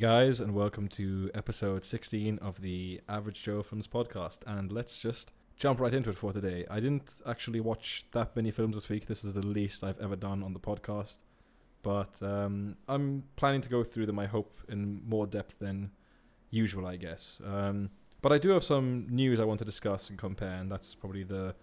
guys, and welcome to episode 16 of the Average Joe Films podcast. And let's just jump right into it for today. I didn't actually watch that many films this week. This is the least I've ever done on the podcast. But um, I'm planning to go through them, I hope, in more depth than usual, I guess. Um, but I do have some news I want to discuss and compare, and that's probably the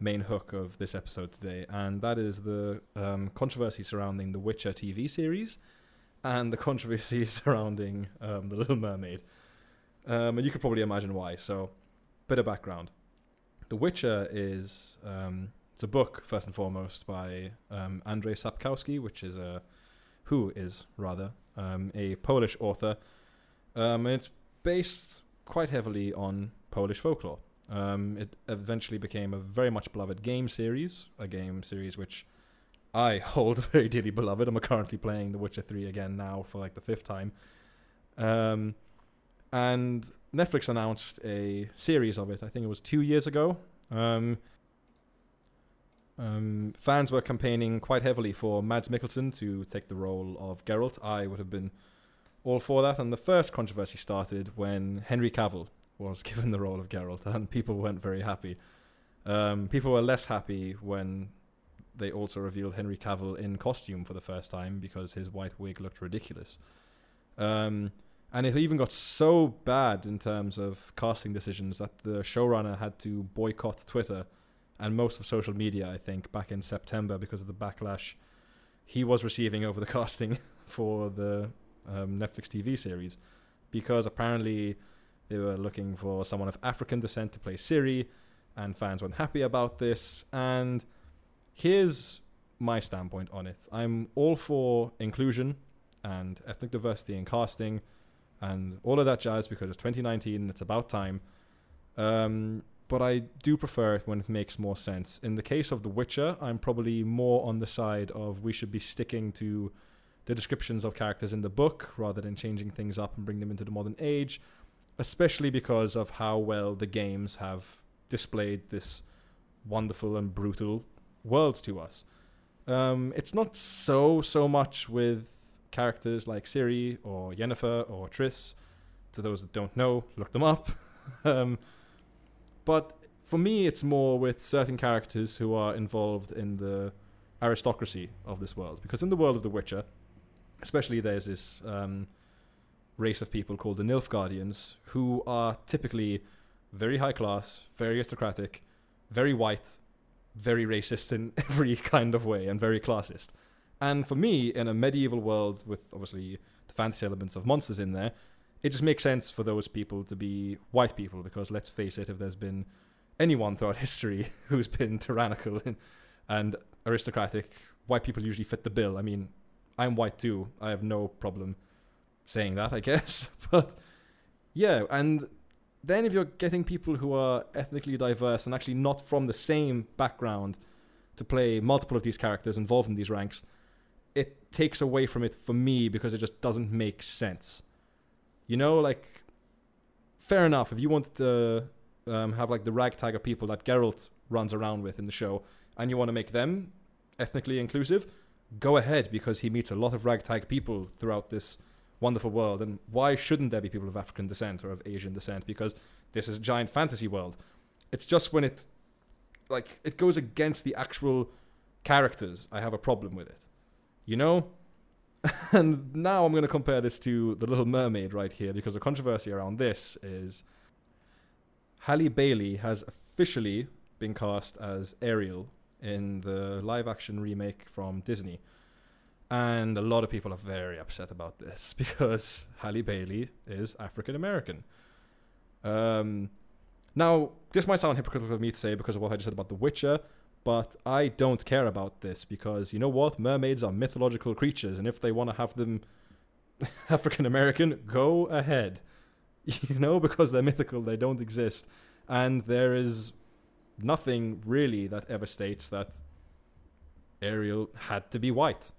main hook of this episode today. And that is the um, controversy surrounding the Witcher TV series and the controversy surrounding um, The Little Mermaid. Um, and you could probably imagine why. So, bit of background. The Witcher is um, it's a book first and foremost by um, Andrzej Sapkowski, which is a who is rather um, a Polish author, um, and it's based quite heavily on Polish folklore. Um, it eventually became a very much beloved game series, a game series which I hold very dearly beloved. I'm currently playing The Witcher 3 again now for like the fifth time. Um, and Netflix announced a series of it, I think it was two years ago. Um, um, fans were campaigning quite heavily for Mads Mikkelsen to take the role of Geralt. I would have been all for that. And the first controversy started when Henry Cavill was given the role of Geralt, and people weren't very happy. Um, people were less happy when they also revealed Henry Cavill in costume for the first time because his white wig looked ridiculous. Um, and it even got so bad in terms of casting decisions that the showrunner had to boycott Twitter and most of social media, I think, back in September because of the backlash he was receiving over the casting for the um, Netflix TV series. Because apparently they were looking for someone of African descent to play Ciri, and fans weren't happy about this. And here's my standpoint on it I'm all for inclusion and ethnic diversity in casting and all of that jazz because it's 2019 and it's about time. Um, but I do prefer it when it makes more sense. In the case of The Witcher, I'm probably more on the side of we should be sticking to the descriptions of characters in the book rather than changing things up and bring them into the modern age, especially because of how well the games have displayed this wonderful and brutal world to us. Um, it's not so so much with characters like Ciri or Yennefer or Triss. To those that don't know, look them up. um, but for me, it's more with certain characters who are involved in the aristocracy of this world. Because in the world of The Witcher, especially there's this um, race of people called the Nilfgaardians, who are typically very high class, very aristocratic, very white, very racist in every kind of way, and very classist. And for me, in a medieval world with obviously the fantasy elements of monsters in there, it just makes sense for those people to be white people because let's face it, if there's been anyone throughout history who's been tyrannical and, aristocratic, white people usually fit the bill. I mean, I'm white too. I have no problem saying that, I guess. but yeah, and then if you're getting people who are ethnically diverse and actually not from the same background to play multiple of these characters involved in these ranks, it takes away from it for me because it just doesn't make sense. You know, like fair enough if you want to um, have like the ragtag of people that Geralt runs around with in the show, and you want to make them ethnically inclusive, go ahead because he meets a lot of ragtag people throughout this wonderful world. And why shouldn't there be people of African descent or of Asian descent? Because this is a giant fantasy world. It's just when it like it goes against the actual characters, I have a problem with it you know? and now I'm going to compare this to The Little Mermaid right here because the controversy around this is Halle Bailey has officially been cast as Ariel in the live action remake from Disney. And a lot of people are very upset about this because Halle Bailey is African American. Um, now, this might sound hypocritical of me to say because of what I just said about The Witcher, but I don't care about this because you know what? Mermaids are mythological creatures, and if they want to have them African American, go ahead. You know, because they're mythical, they don't exist. And there is nothing really that ever states that Ariel had to be white.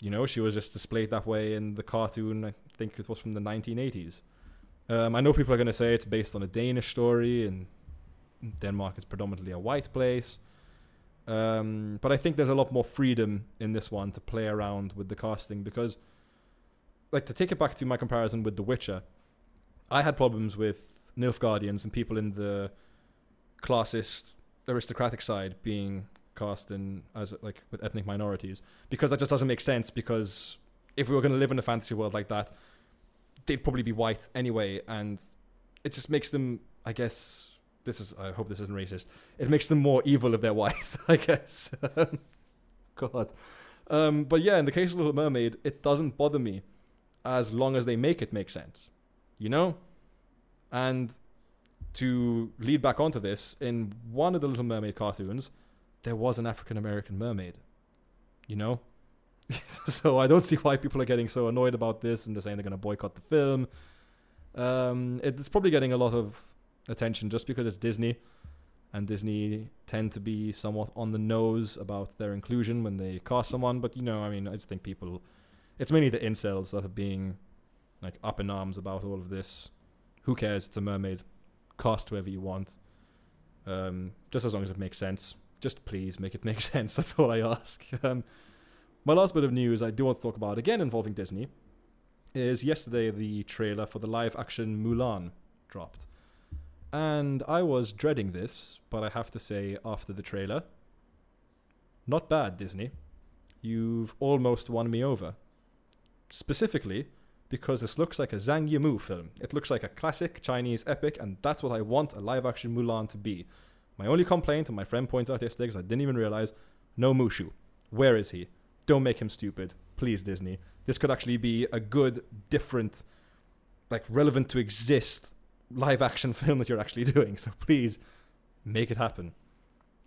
You know, she was just displayed that way in the cartoon. I think it was from the 1980s. Um, I know people are going to say it's based on a Danish story, and Denmark is predominantly a white place. Um, but I think there's a lot more freedom in this one to play around with the casting because like to take it back to my comparison with The Witcher, I had problems with Nilfgaardians and people in the classist aristocratic side being cast in as like with ethnic minorities because that just doesn't make sense because if we were going to live in a fantasy world like that they'd probably be white anyway and it just makes them i guess this is i hope this isn't racist it makes them more evil if they're white i guess. God. Um, but yeah in the case of little mermaid it doesn't bother me as long as they make it make sense you know? And to lead back onto this in one of the little mermaid cartoons there was an African American mermaid. You know? so I don't see why people are getting so annoyed about this and they're saying they're going to boycott the film. Um, it's probably getting a lot of attention just because it's Disney, and Disney tend to be somewhat on the nose about their inclusion when they cast someone. But you know, I mean, I just think people, it's mainly the incels that are being like up in arms about all of this. Who cares? It's a mermaid. Cast whoever you want, um, just as long as it makes sense just please make it make sense. That's all I ask. Um, my last bit of news I do want to talk about, again involving Disney, is yesterday the trailer for the live action Mulan dropped. And I was dreading this, but I have to say, after the trailer, not bad, Disney. You've almost won me over. Specifically, because this looks like a Zhang Yimou film. It looks like a classic Chinese epic, and that's what I want a live action Mulan to be. My only complaint, and my friend pointed out yesterday because I didn't even realize, no Mushu. Where is he? Don't make him stupid. Please, Disney. This could actually be a good, different, like relevant to exist live action film that you're actually doing. So please make it happen.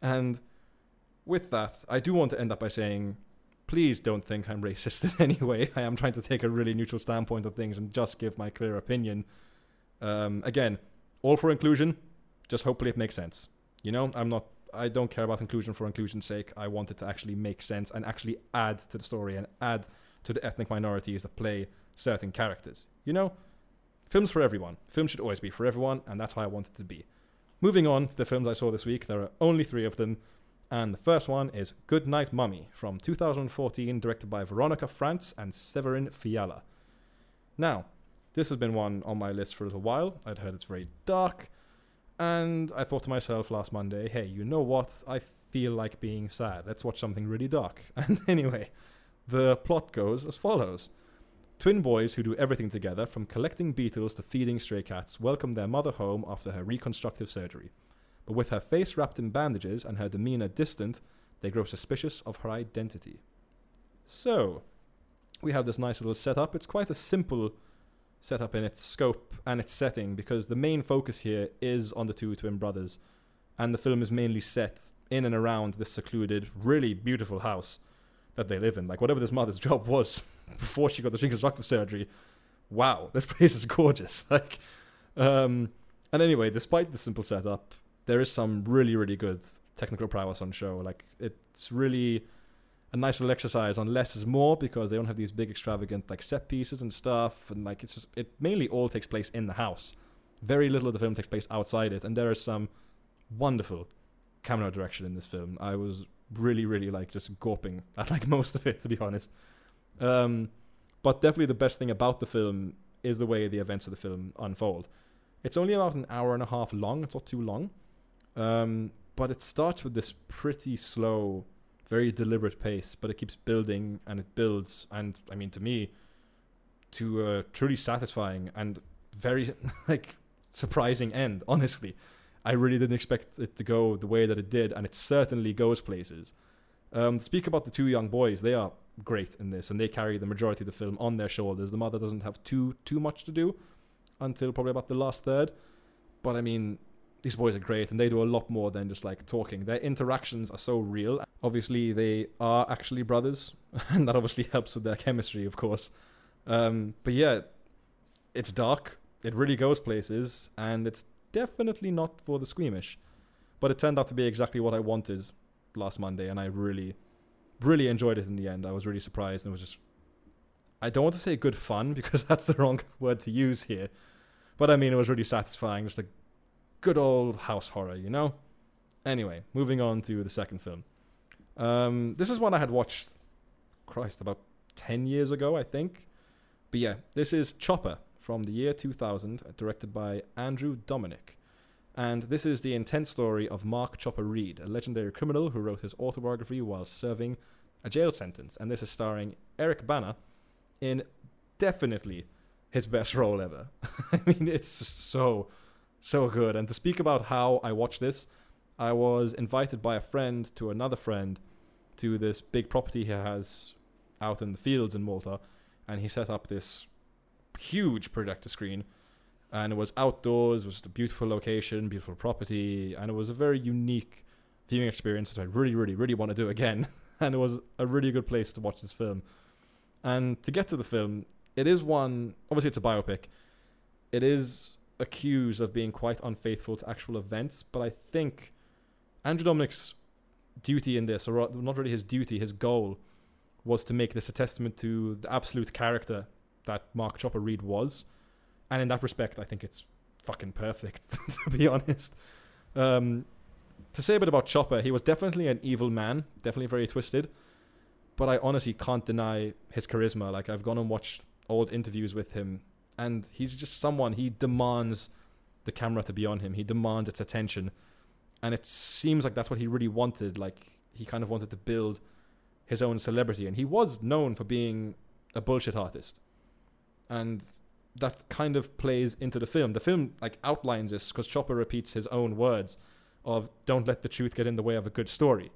And with that, I do want to end up by saying, please don't think I'm racist in any way. I am trying to take a really neutral standpoint of things and just give my clear opinion. Um, again, all for inclusion, just hopefully it makes sense. You know, I'm not. I don't care about inclusion for inclusion's sake. I want it to actually make sense and actually add to the story and add to the ethnic minorities that play certain characters. You know, films for everyone. Films should always be for everyone, and that's how I want it to be. Moving on to the films I saw this week, there are only three of them, and the first one is Good Night Mummy from 2014, directed by Veronika Franz and Severin Fiala. Now, this has been one on my list for a little while. I'd heard it's very dark and I thought to myself last Monday, hey, you know what? I feel like being sad. Let's watch something really dark. And anyway, the plot goes as follows. Twin boys who do everything together, from collecting beetles to feeding stray cats, welcome their mother home after her reconstructive surgery. But with her face wrapped in bandages and her demeanor distant, they grow suspicious of her identity. So, we have this nice little setup. It's quite a simple set up in its scope and its setting because the main focus here is on the two twin brothers. And the film is mainly set in and around this secluded really beautiful house that they live in. Like whatever this mother's job was before she got the reconstructive surgery wow this place is gorgeous. Like um and anyway despite the simple setup there is some really really good technical prowess on show. Like it's really a nice little exercise on less is more because they don't have these big extravagant like set pieces and stuff and like it's just it mainly all takes place in the house. Very little of the film takes place outside it and there is some wonderful camera direction in this film. I was really really like just gawping at like most of it to be honest. Um, but definitely the best thing about the film is the way the events of the film unfold. It's only about an hour and a half long it's not too long. Um, but it starts with this pretty slow very deliberate pace, but it keeps building and it builds. And I mean, to me, to a truly satisfying and very like surprising end. Honestly, I really didn't expect it to go the way that it did, and it certainly goes places. Um, speak about the two young boys; they are great in this, and they carry the majority of the film on their shoulders. The mother doesn't have too too much to do until probably about the last third, but I mean, these boys are great and they do a lot more than just like talking. Their interactions are so real. Obviously, they are actually brothers, and that obviously helps with their chemistry, of course. Um, but yeah, it's dark. It really goes places, and it's definitely not for the squeamish. But it turned out to be exactly what I wanted last Monday, and I really, really enjoyed it in the end. I was really surprised, and it was just. I don't want to say good fun because that's the wrong word to use here. But I mean, it was really satisfying, just a good old house horror, you know? Anyway, moving on to the second film. Um, this is one I had watched, Christ, about 10 years ago, I think. But yeah, this is Chopper from the year 2000, directed by Andrew Dominik. And this is the intense story of Mark Chopper Read, a legendary criminal who wrote his autobiography while serving a jail sentence. And this is starring Eric Bana in definitely his best role ever. I mean, it's so, so good. And to speak about how I watched this, I was invited by a friend to another friend to this big property he has out in the fields in Malta. And he set up this huge projector screen. And it was outdoors, it was a beautiful location, beautiful property. And it was a very unique viewing experience that I really, really, really want to do again. and it was a really good place to watch this film. And to get to the film, it is one. Obviously, it's a biopic. It is accused of being quite unfaithful to actual events, but I think Andrew Dominik's duty in this, or not really his duty, his goal, was to make this a testament to the absolute character that Mark Chopper Read was. And in that respect, I think it's fucking perfect, to be honest. Um, to say a bit about Chopper, he was definitely an evil man, definitely very twisted. But I honestly can't deny his charisma. Like, I've gone and watched old interviews with him, and he's just someone he demands the camera to be on him. He demands its attention, and it seems like that's what he really wanted. Like he kind of wanted to build his own celebrity, and he was known for being a bullshit artist, and that kind of plays into the film. The film like outlines this because Chopper repeats his own words of "Don't let the truth get in the way of a good story,"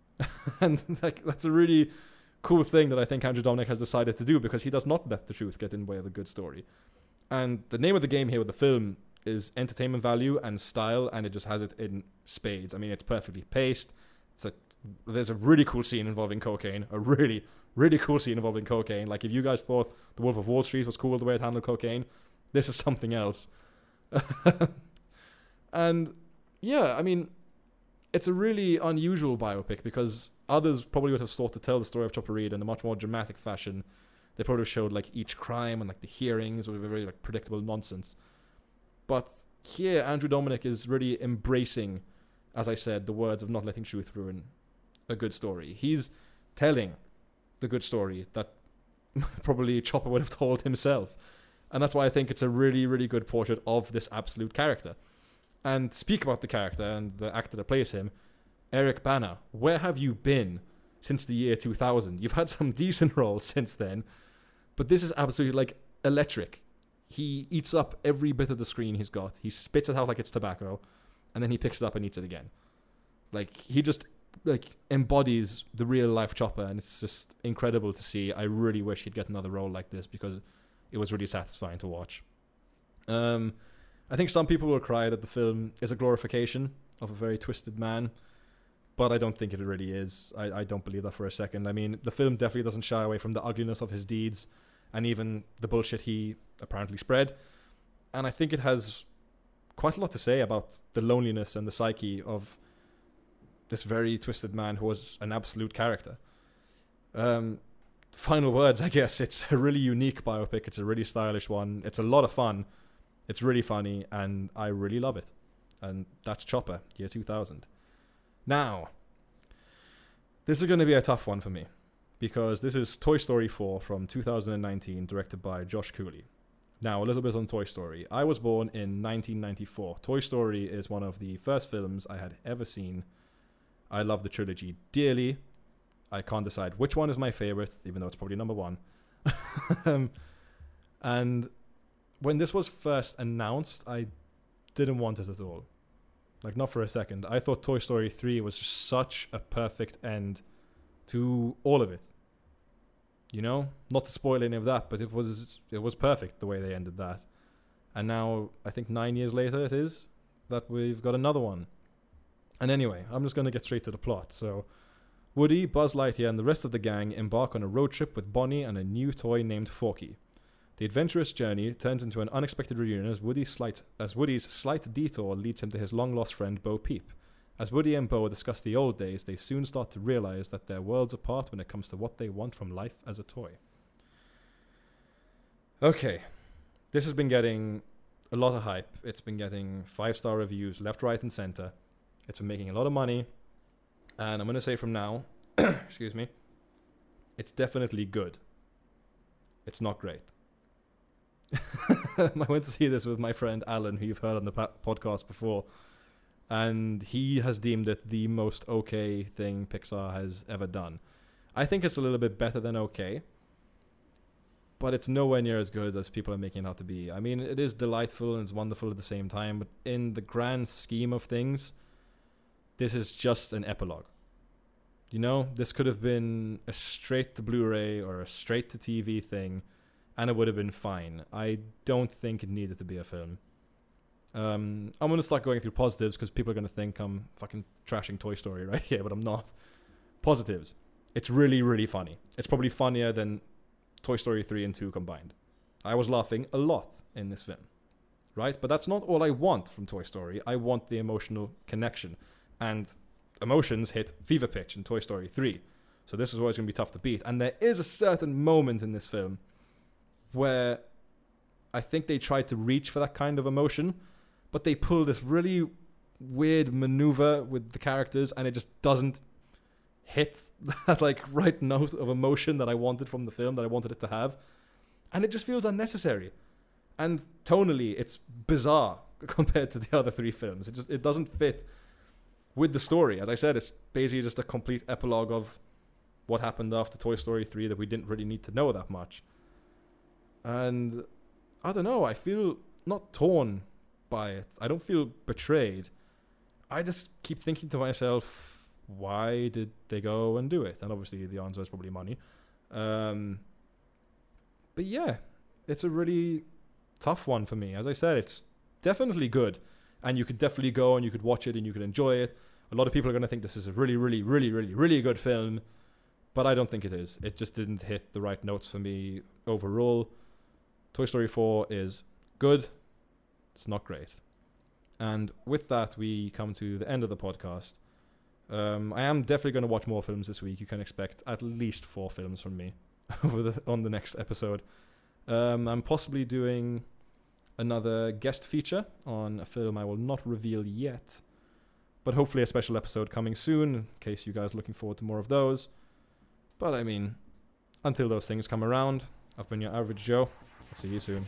and like that's a really cool thing that I think Andrew Dominik has decided to do because he does not let the truth get in the way of the good story. And the name of the game here with the film is entertainment value and style, and it just has it in spades. I mean, it's perfectly paced. It's a, there's a really cool scene involving cocaine, a really, really cool scene involving cocaine. Like, if you guys thought The Wolf of Wall Street was cool the way it handled cocaine, this is something else. and yeah, I mean, it's a really unusual biopic because others probably would have sought to tell the story of Chopper Read in a much more dramatic fashion. They probably showed like each crime and like the hearings would be very like predictable nonsense. But here, Andrew Dominik is really embracing, as I said, the words of not letting truth ruin a good story. He's telling the good story that probably Chopper would have told himself. And that's why I think it's a really, really good portrait of this absolute character. And speak about the character and the actor that plays him, Eric Bana, where have you been since the year 2000? You've had some decent roles since then, but this is absolutely like electric. He eats up every bit of the screen he's got. He spits it out like it's tobacco, and then he picks it up and eats it again. Like he just like embodies the real life Chopper, and it's just incredible to see. I really wish he'd get another role like this because it was really satisfying to watch. Um, I think some people will cry that the film is a glorification of a very twisted man but I don't think it really is. I, I don't believe that for a second. I mean, the film definitely doesn't shy away from the ugliness of his deeds and even the bullshit he apparently spread. And I think it has quite a lot to say about the loneliness and the psyche of this very twisted man who was an absolute character. Um, final words, I guess. It's a really unique biopic. It's a really stylish one. It's a lot of fun. It's really funny, and I really love it. And that's Chopper, year 2000. Now, this is going to be a tough one for me because this is Toy Story 4 from 2019, directed by Josh Cooley. Now, a little bit on Toy Story. I was born in 1994. Toy Story is one of the first films I had ever seen. I love the trilogy dearly. I can't decide which one is my favorite, even though it's probably number one. um, and when this was first announced, I didn't want it at all. Like not for a second. I thought Toy Story 3 was such a perfect end to all of it. You know, not to spoil any of that, but it was it was perfect the way they ended that. And now I think 9 years later it is that we've got another one. And anyway, I'm just going to get straight to the plot. So Woody, Buzz Lightyear, and the rest of the gang embark on a road trip with Bonnie and a new toy named Forky. The adventurous journey turns into an unexpected reunion as Woody's slight, as Woody's slight detour leads him to his long lost friend Bo Peep. As Woody and Bo discuss the old days, they soon start to realize that they're worlds apart when it comes to what they want from life as a toy. Okay, this has been getting a lot of hype. It's been getting five star reviews left, right, and center. It's been making a lot of money. And I'm going to say from now, excuse me, it's definitely good It's not great. I went to see this with my friend Alan, who you've heard on the podcast before, and he has deemed it the most okay thing Pixar has ever done. I think it's a little bit better than okay, but it's nowhere near as good as people are making it out to be. I mean, it is delightful and it's wonderful at the same time, but in the grand scheme of things, this is just an epilogue. You know, this could have been a straight to Blu ray or a straight to TV thing, and it would have been fine. I don't think it needed to be a film. Um, I'm to start going through positives because people are to think I'm fucking trashing Toy Story right here, but I'm not. Positives. It's really, really funny. It's probably funnier than Toy Story 3 and 2 combined. I was laughing a lot in this film, right? But that's not all I want from Toy Story. I want the emotional connection. And emotions hit fever pitch in Toy Story 3. So this is always going to be tough to beat. And there is a certain moment in this film where I think they tried to reach for that kind of emotion, but they pull this really weird maneuver with the characters and it just doesn't hit that like right note of emotion that I wanted from the film that I wanted it to have. And it just feels unnecessary. And tonally it's bizarre compared to the other three films. It just it doesn't fit with the story. As I said, it's basically just a complete epilogue of what happened after Toy Story 3 that we didn't really need to know that much. And I don't know, I feel not torn by it. I don't feel betrayed. I just keep thinking to myself, why did they go and do it? And obviously, the answer is probably money. Um, but yeah, it's a really tough one for me. As I said, it's definitely good, and you could definitely go and you could watch it and you could enjoy it. A lot of people are going to think this is a really, really, really, really, really good film, but I don't think it is. It just didn't hit the right notes for me overall. Toy Story 4 is good, it's not great. And with that, we come to the end of the podcast. Um, I am definitely going to watch more films this week. You can expect at least four films from me over the, on the next episode. Um, I'm possibly doing another guest feature on a film I will not reveal yet, but hopefully a special episode coming soon in case you guys are looking forward to more of those. But I mean, until those things come around, I've been your average Joe. See you soon.